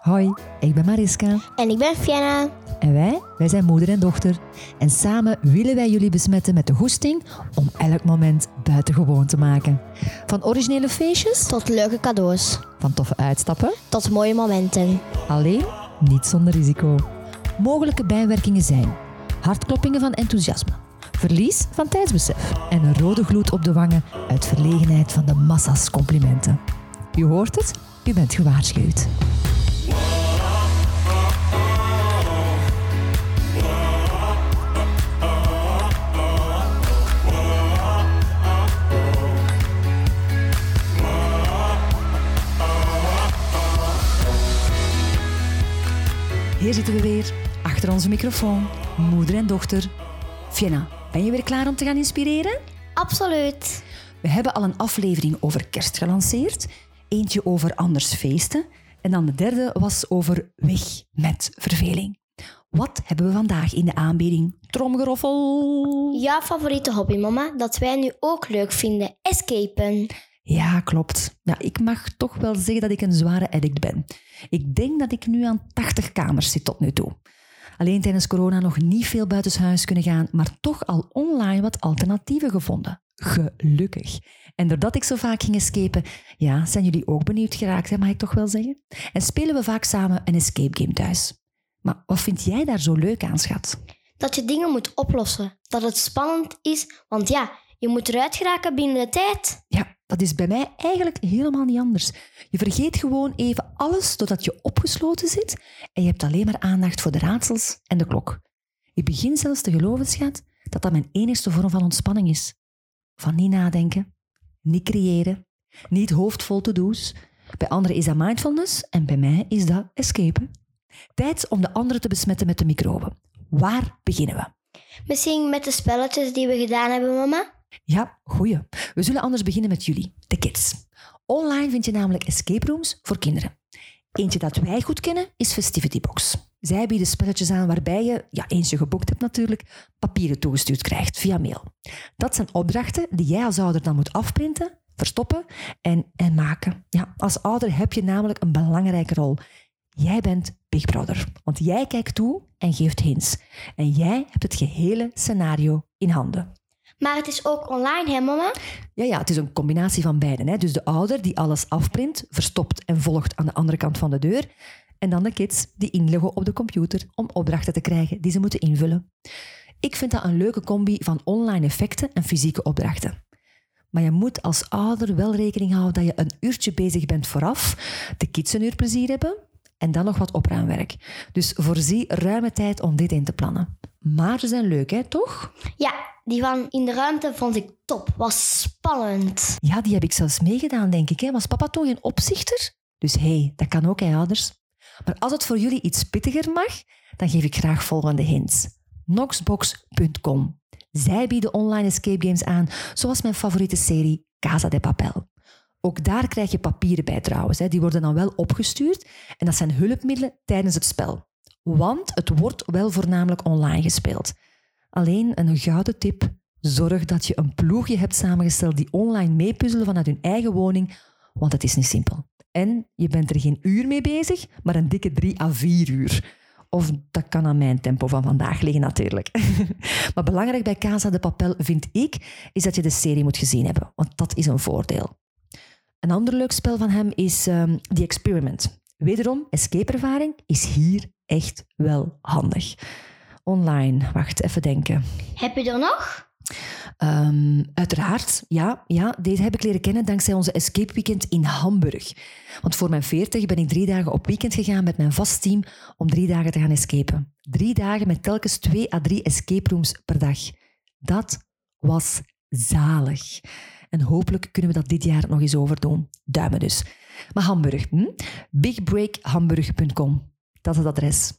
Hoi, ik ben Mariska. En ik ben Fianna. En wij, wij zijn moeder en dochter. En samen willen wij jullie besmetten met de goesting om elk moment buitengewoon te maken. Van originele feestjes Tot leuke cadeaus. Van toffe uitstappen. Tot mooie momenten. Alleen niet zonder risico. Mogelijke bijwerkingen zijn hartkloppingen van enthousiasme, verlies van tijdsbesef en een rode gloed op de wangen uit verlegenheid van de massa's complimenten. U hoort het, u bent gewaarschuwd. Hier zitten we weer, achter onze microfoon, moeder en dochter. Fiona, ben je weer klaar om te gaan inspireren? Absoluut. We hebben al een aflevering over kerst gelanceerd, eentje over anders feesten en dan de derde was over weg met verveling. Wat hebben we vandaag in de aanbieding? Tromgeroffel! Jouw favoriete hobby, mama, dat wij nu ook leuk vinden. Escapen. Ja, klopt. Ja, ik mag toch wel zeggen dat ik een zware addict ben. Ik denk dat ik nu aan 80 kamers zit tot nu toe. Alleen tijdens corona nog niet veel buitenshuis kunnen gaan, maar toch al online wat alternatieven gevonden. Gelukkig. En doordat ik zo vaak ging escapen, ja, zijn jullie ook benieuwd geraakt, hè, mag ik toch wel zeggen? En spelen we vaak samen een escape game thuis. Maar wat vind jij daar zo leuk aan, schat? Dat je dingen moet oplossen. Dat het spannend is, want ja, je moet eruit geraken binnen de tijd. Ja, dat is bij mij eigenlijk helemaal niet anders. Je vergeet gewoon even alles doordat je opgesloten zit en je hebt alleen maar aandacht voor de raadsels en de klok. Ik begin zelfs te geloven, schat, dat dat mijn enigste vorm van ontspanning is. Van niet nadenken, niet creëren, niet hoofdvol to-do's. Bij anderen is dat mindfulness en bij mij is dat escapen. Tijd om de anderen te besmetten met de microben. Waar beginnen we? Misschien met de spelletjes die we gedaan hebben, mama? Ja, goeie. We zullen anders beginnen met jullie, de kids. Online vind je namelijk escape rooms voor kinderen. Eentje dat wij goed kennen is Festivity Box. Zij bieden spelletjes aan waarbij je, ja, eens je geboekt hebt natuurlijk, papieren toegestuurd krijgt via mail. Dat zijn opdrachten die jij als ouder dan moet afprinten, verstoppen en, en maken. Ja, als ouder heb je namelijk een belangrijke rol. Jij bent Big Brother, want jij kijkt toe en geeft hints. En jij hebt het gehele scenario in handen. Maar het is ook online, hè, mama? Ja, ja, het is een combinatie van beiden. Hè. Dus de ouder die alles afprint, verstopt en volgt aan de andere kant van de deur. En dan de kids die inloggen op de computer om opdrachten te krijgen die ze moeten invullen. Ik vind dat een leuke combi van online effecten en fysieke opdrachten. Maar je moet als ouder wel rekening houden dat je een uurtje bezig bent vooraf, de kids een uur plezier hebben en dan nog wat opruimwerk. Dus voorzie ruime tijd om dit in te plannen. Maar ze zijn leuk, hè, toch? Ja, die van in de ruimte vond ik top. Was spannend. Ja, die heb ik zelfs meegedaan, denk ik. Hè. Was papa toch een opzichter? Dus hé, hey, dat kan ook, hè, ouders. Maar als het voor jullie iets pittiger mag, dan geef ik graag volgende hints. Noxbox.com. Zij bieden online escape games aan, zoals mijn favoriete serie Casa de Papel. Ook daar krijg je papieren bij trouwens. Hè. Die worden dan wel opgestuurd en dat zijn hulpmiddelen tijdens het spel. Want het wordt wel voornamelijk online gespeeld. Alleen een gouden tip: zorg dat je een ploegje hebt samengesteld die online meepuzzelen vanuit hun eigen woning, want het is niet simpel. En je bent er geen uur mee bezig, maar een dikke drie à vier uur. Of dat kan aan mijn tempo van vandaag liggen natuurlijk. maar belangrijk bij Casa de Papel vind ik, is dat je de serie moet gezien hebben, want dat is een voordeel. Een ander leuk spel van hem is um, The Experiment. Wederom, escape-ervaring is hier echt wel handig. Online, wacht, even denken. Heb je er nog? Um, uiteraard, ja, ja. Deze heb ik leren kennen dankzij onze escape weekend in Hamburg. Want voor mijn 40 ben ik drie dagen op weekend gegaan met mijn vast team om drie dagen te gaan escapen. Drie dagen met telkens twee à drie escape rooms per dag. Dat was zalig. En hopelijk kunnen we dat dit jaar nog eens overdoen. Duimen dus. Maar Hamburg, hm? bigbreakhamburg.com, dat is het adres.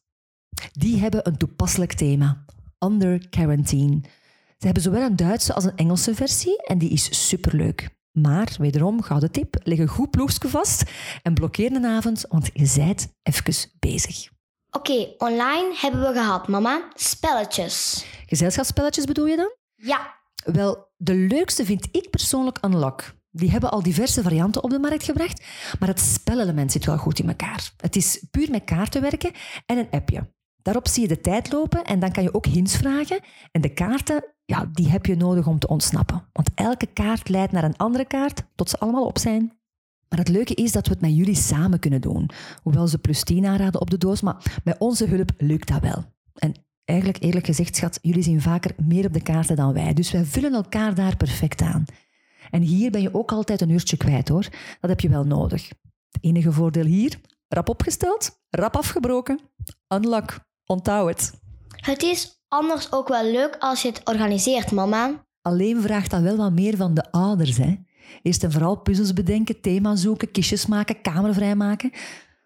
Die hebben een toepasselijk thema. Under Quarantine. Ze hebben zowel een Duitse als een Engelse versie en die is superleuk. Maar, wederom, gouden tip, leg een goed ploegje vast en blokkeer een avond, want je bent even bezig. Oké, okay, online hebben we gehad, mama. Spelletjes. Gezelschapsspelletjes bedoel je dan? Ja. Wel, de leukste vind ik persoonlijk Unlock. Die hebben al diverse varianten op de markt gebracht, maar het spelelement zit wel goed in elkaar. Het is puur met kaarten werken en een appje. Daarop zie je de tijd lopen en dan kan je ook hints vragen. En de kaarten, ja, die heb je nodig om te ontsnappen. Want elke kaart leidt naar een andere kaart tot ze allemaal op zijn. Maar het leuke is dat we het met jullie samen kunnen doen. Hoewel ze plus 10 aanraden op de doos, maar met onze hulp lukt dat wel. En eigenlijk, eerlijk gezegd, schat, jullie zien vaker meer op de kaarten dan wij. Dus wij vullen elkaar daar perfect aan. En hier ben je ook altijd een uurtje kwijt hoor. Dat heb je wel nodig. Het enige voordeel hier, rap opgesteld, rap afgebroken. Unlock, onthoud het. Het is anders ook wel leuk als je het organiseert, mama. Alleen vraagt dat wel wat meer van de ouders. Hè? Eerst en vooral puzzels bedenken, thema zoeken, kistjes maken, kamer vrijmaken.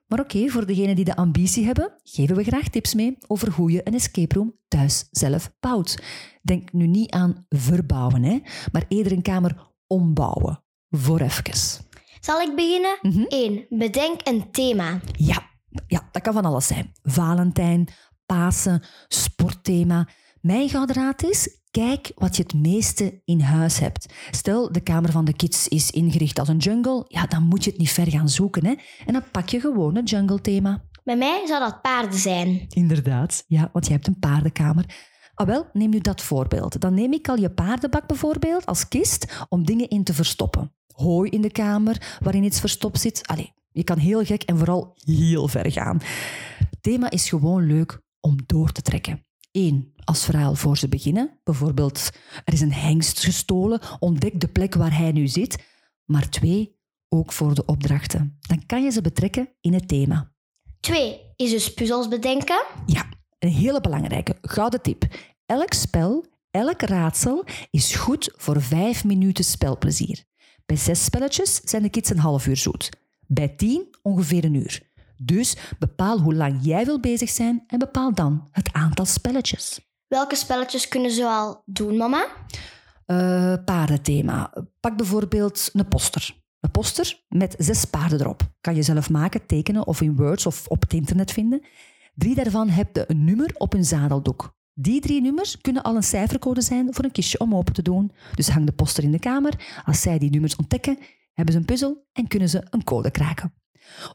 Maar oké, voor degenen die de ambitie hebben, geven we graag tips mee over hoe je een escape room thuis zelf bouwt. Denk nu niet aan verbouwen, hè, maar eerder een kamer ombouwen. Voor even. Zal ik beginnen? 1. Bedenk een thema. Ja, ja, dat kan van alles zijn. Valentijn, Pasen, sportthema. Mijn gouden raad is, kijk wat je het meeste in huis hebt. Stel, de kamer van de kids is ingericht als een jungle, ja, dan moet je het niet ver gaan zoeken. Hè? En dan pak je gewoon het jungle-thema. Bij mij zou dat paarden zijn. Inderdaad, ja, want je hebt een paardenkamer. Ah wel, neem nu dat voorbeeld. Dan neem ik al je paardenbak bijvoorbeeld als kist om dingen in te verstoppen. Hooi in de kamer waarin iets verstopt zit. Allee, je kan heel gek en vooral heel ver gaan. Het thema is gewoon leuk om door te trekken. Eén, als verhaal voor ze beginnen. Bijvoorbeeld, er is een hengst gestolen, ontdek de plek waar hij nu zit. Maar twee, ook voor de opdrachten. Dan kan je ze betrekken in het thema. 2. Is dus puzzels bedenken. Ja, een hele belangrijke gouden tip. Elk spel, elk raadsel is goed voor vijf minuten spelplezier. Bij zes spelletjes zijn de kids een half uur zoet. Bij tien ongeveer een uur. Dus bepaal hoe lang jij wil bezig zijn en bepaal dan het aantal spelletjes. Welke spelletjes kunnen ze al doen, mama? Eh paardenthema. Pak bijvoorbeeld een poster. Een poster met zes paarden erop. Kan je zelf maken, tekenen of in Words of op het internet vinden. Drie daarvan hebben een nummer op hun zadeldoek. Die drie nummers kunnen al een cijfercode zijn voor een kistje om open te doen. Dus hang de poster in de kamer. Als zij die nummers ontdekken, hebben ze een puzzel en kunnen ze een code kraken.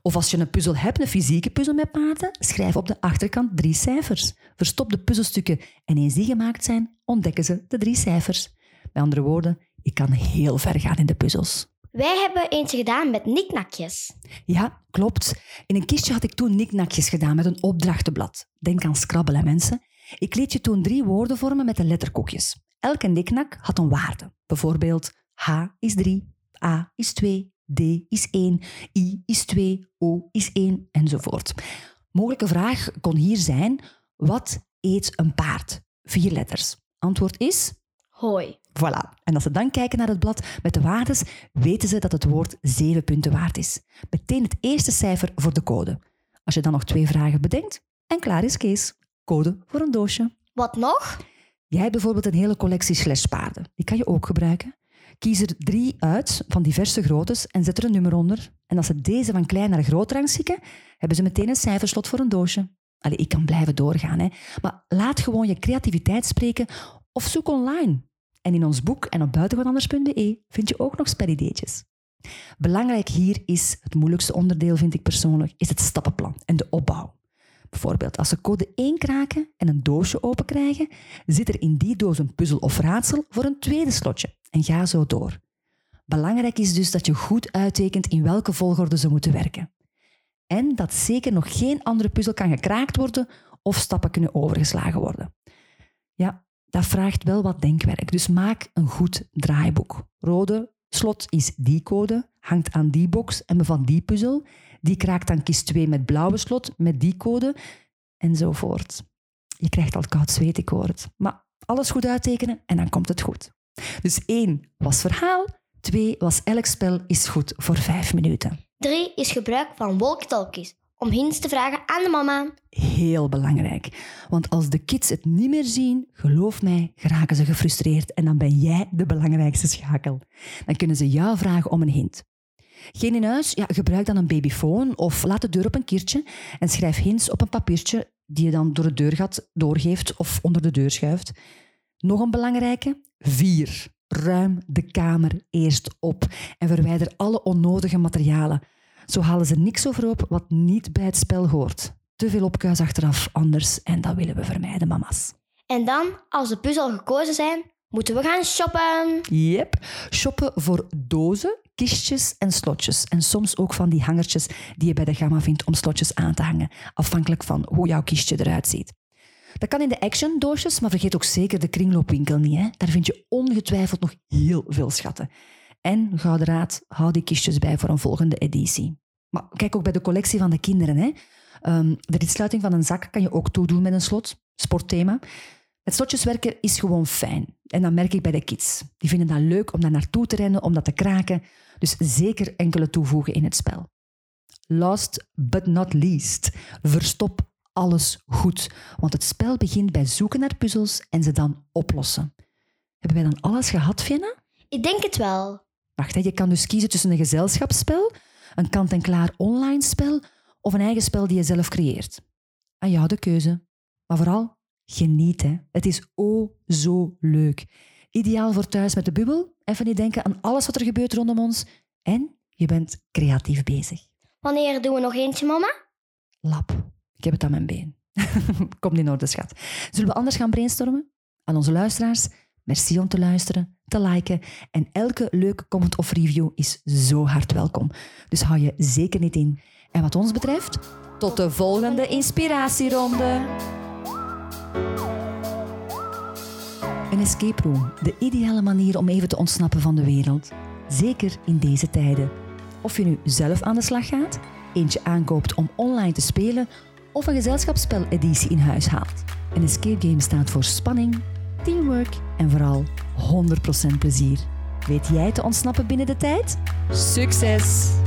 Of als je een puzzel hebt, een fysieke puzzel met paarden, schrijf op de achterkant drie cijfers. Verstop de puzzelstukken en eens die gemaakt zijn, ontdekken ze de drie cijfers. Met andere woorden, je kan heel ver gaan in de puzzels. Wij hebben eentje gedaan met niknakjes. Ja, klopt. In een kistje had ik toen niknakjes gedaan met een opdrachtenblad. Denk aan Scrabble, hè, mensen. Ik liet je toen drie woorden vormen met de letterkoekjes. Elke niknak had een waarde. Bijvoorbeeld H is 3, A is 2, D is 1, I is 2, O is 1 enzovoort. Mogelijke vraag kon hier zijn: wat eet een paard? Vier letters. Antwoord is Hoi. Voilà. En als ze dan kijken naar het blad met de waardes, weten ze dat het woord zeven punten waard is. Meteen het eerste cijfer voor de code. Als je dan nog twee vragen bedenkt, en klaar is Kees. Code voor een doosje. Wat nog? Jij hebt bijvoorbeeld een hele collectie slashpaarden. Die kan je ook gebruiken. Kies er drie uit van diverse groottes en zet er een nummer onder. En als ze deze van klein naar groot rangschikken, hebben ze meteen een cijferslot voor een doosje. Allee, ik kan blijven doorgaan, hè. maar laat gewoon je creativiteit spreken of zoek online. En in ons boek en op buitengewoonanders.be vind je ook nog spelideetjes. Belangrijk hier is, het moeilijkste onderdeel vind ik persoonlijk, is het stappenplan en de opbouw. Bijvoorbeeld, als ze code 1 kraken en een doosje open krijgen, zit er in die doos een puzzel of raadsel voor een tweede slotje en ga zo door. Belangrijk is dus dat je goed uittekent in welke volgorde ze moeten werken. En dat zeker nog geen andere puzzel kan gekraakt worden of stappen kunnen overgeslagen worden. Ja, dat vraagt wel wat denkwerk. Dus maak een goed draaiboek. Rode slot is die code, hangt aan die box en bevat die puzzel. Die kraakt dan kist 2 met blauwe slot, met die code, enzovoort. Je krijgt al koud zweet, ik hoor het. Maar alles goed uittekenen en dan komt het goed. Dus 1 was verhaal, 2 was elk spel is goed voor 5 minuten. 3 is gebruik van walkie-talkies. Om hints te vragen aan de mama. Heel belangrijk. Want als de kids het niet meer zien, geloof mij, geraken ze gefrustreerd en dan ben jij de belangrijkste schakel. Dan kunnen ze jou vragen om een hint. Geen in huis, ja, gebruik dan een babyfoon of laat de deur op een kiertje en schrijf hints op een papiertje die je dan door het deurgat doorgeeft of onder de deur schuift. Nog een belangrijke, vier. ruim de kamer eerst op en verwijder alle onnodige materialen. Zo halen ze niks over op wat niet bij het spel hoort. Te veel opkuis achteraf anders en dat willen we vermijden, mama's. En dan, als de puzzel gekozen zijn, moeten we gaan shoppen. Yep, shoppen voor dozen, kistjes en slotjes. En soms ook van die hangertjes die je bij de gamma vindt om slotjes aan te hangen, afhankelijk van hoe jouw kistje eruit ziet. Dat kan in de action doosjes, maar vergeet ook zeker de kringloopwinkel niet. Hè? Daar vind je ongetwijfeld nog heel veel schatten. En, gouden raad, hou die kistjes bij voor een volgende editie. Maar kijk ook bij de collectie van de kinderen. Hè? Um, de ritsluiting van een zak kan je ook toedoen met een slot, sportthema. Het slotjes werken is gewoon fijn. En dat merk ik bij de kids. Die vinden dat leuk om daar naartoe te rennen, om dat te kraken. Dus zeker enkele toevoegen in het spel. Last but not least, verstop alles goed. Want het spel begint bij zoeken naar puzzels en ze dan oplossen. Hebben wij dan alles gehad, Vienna? Ik denk het wel. Wacht, hè, je kan dus kiezen tussen een gezelschapsspel, een kant-en-klaar online spel of een eigen spel die je zelf creëert. Aan jou de keuze. Maar vooral, geniet. Hè. Het is oh zo leuk. Ideaal voor thuis met de bubbel. Even niet denken aan alles wat er gebeurt rondom ons. En je bent creatief bezig. Wanneer doen we nog eentje, mama? Lap. Ik heb het aan mijn been. Komt in orde, schat. Zullen we anders gaan brainstormen? Aan onze luisteraars, merci om te luisteren, te liken. En elke leuke comment of review is zo hard welkom. Dus hou je zeker niet in. En wat ons betreft, tot de volgende inspiratieronde. Een escape room, de ideale manier om even te ontsnappen van de wereld. Zeker in deze tijden. Of je nu zelf aan de slag gaat, eentje aankoopt om online te spelen of een gezelschapsspel-editie in huis haalt. Een escape game staat voor spanning, teamwork en vooral 100% plezier. Weet jij te ontsnappen binnen de tijd? Succes!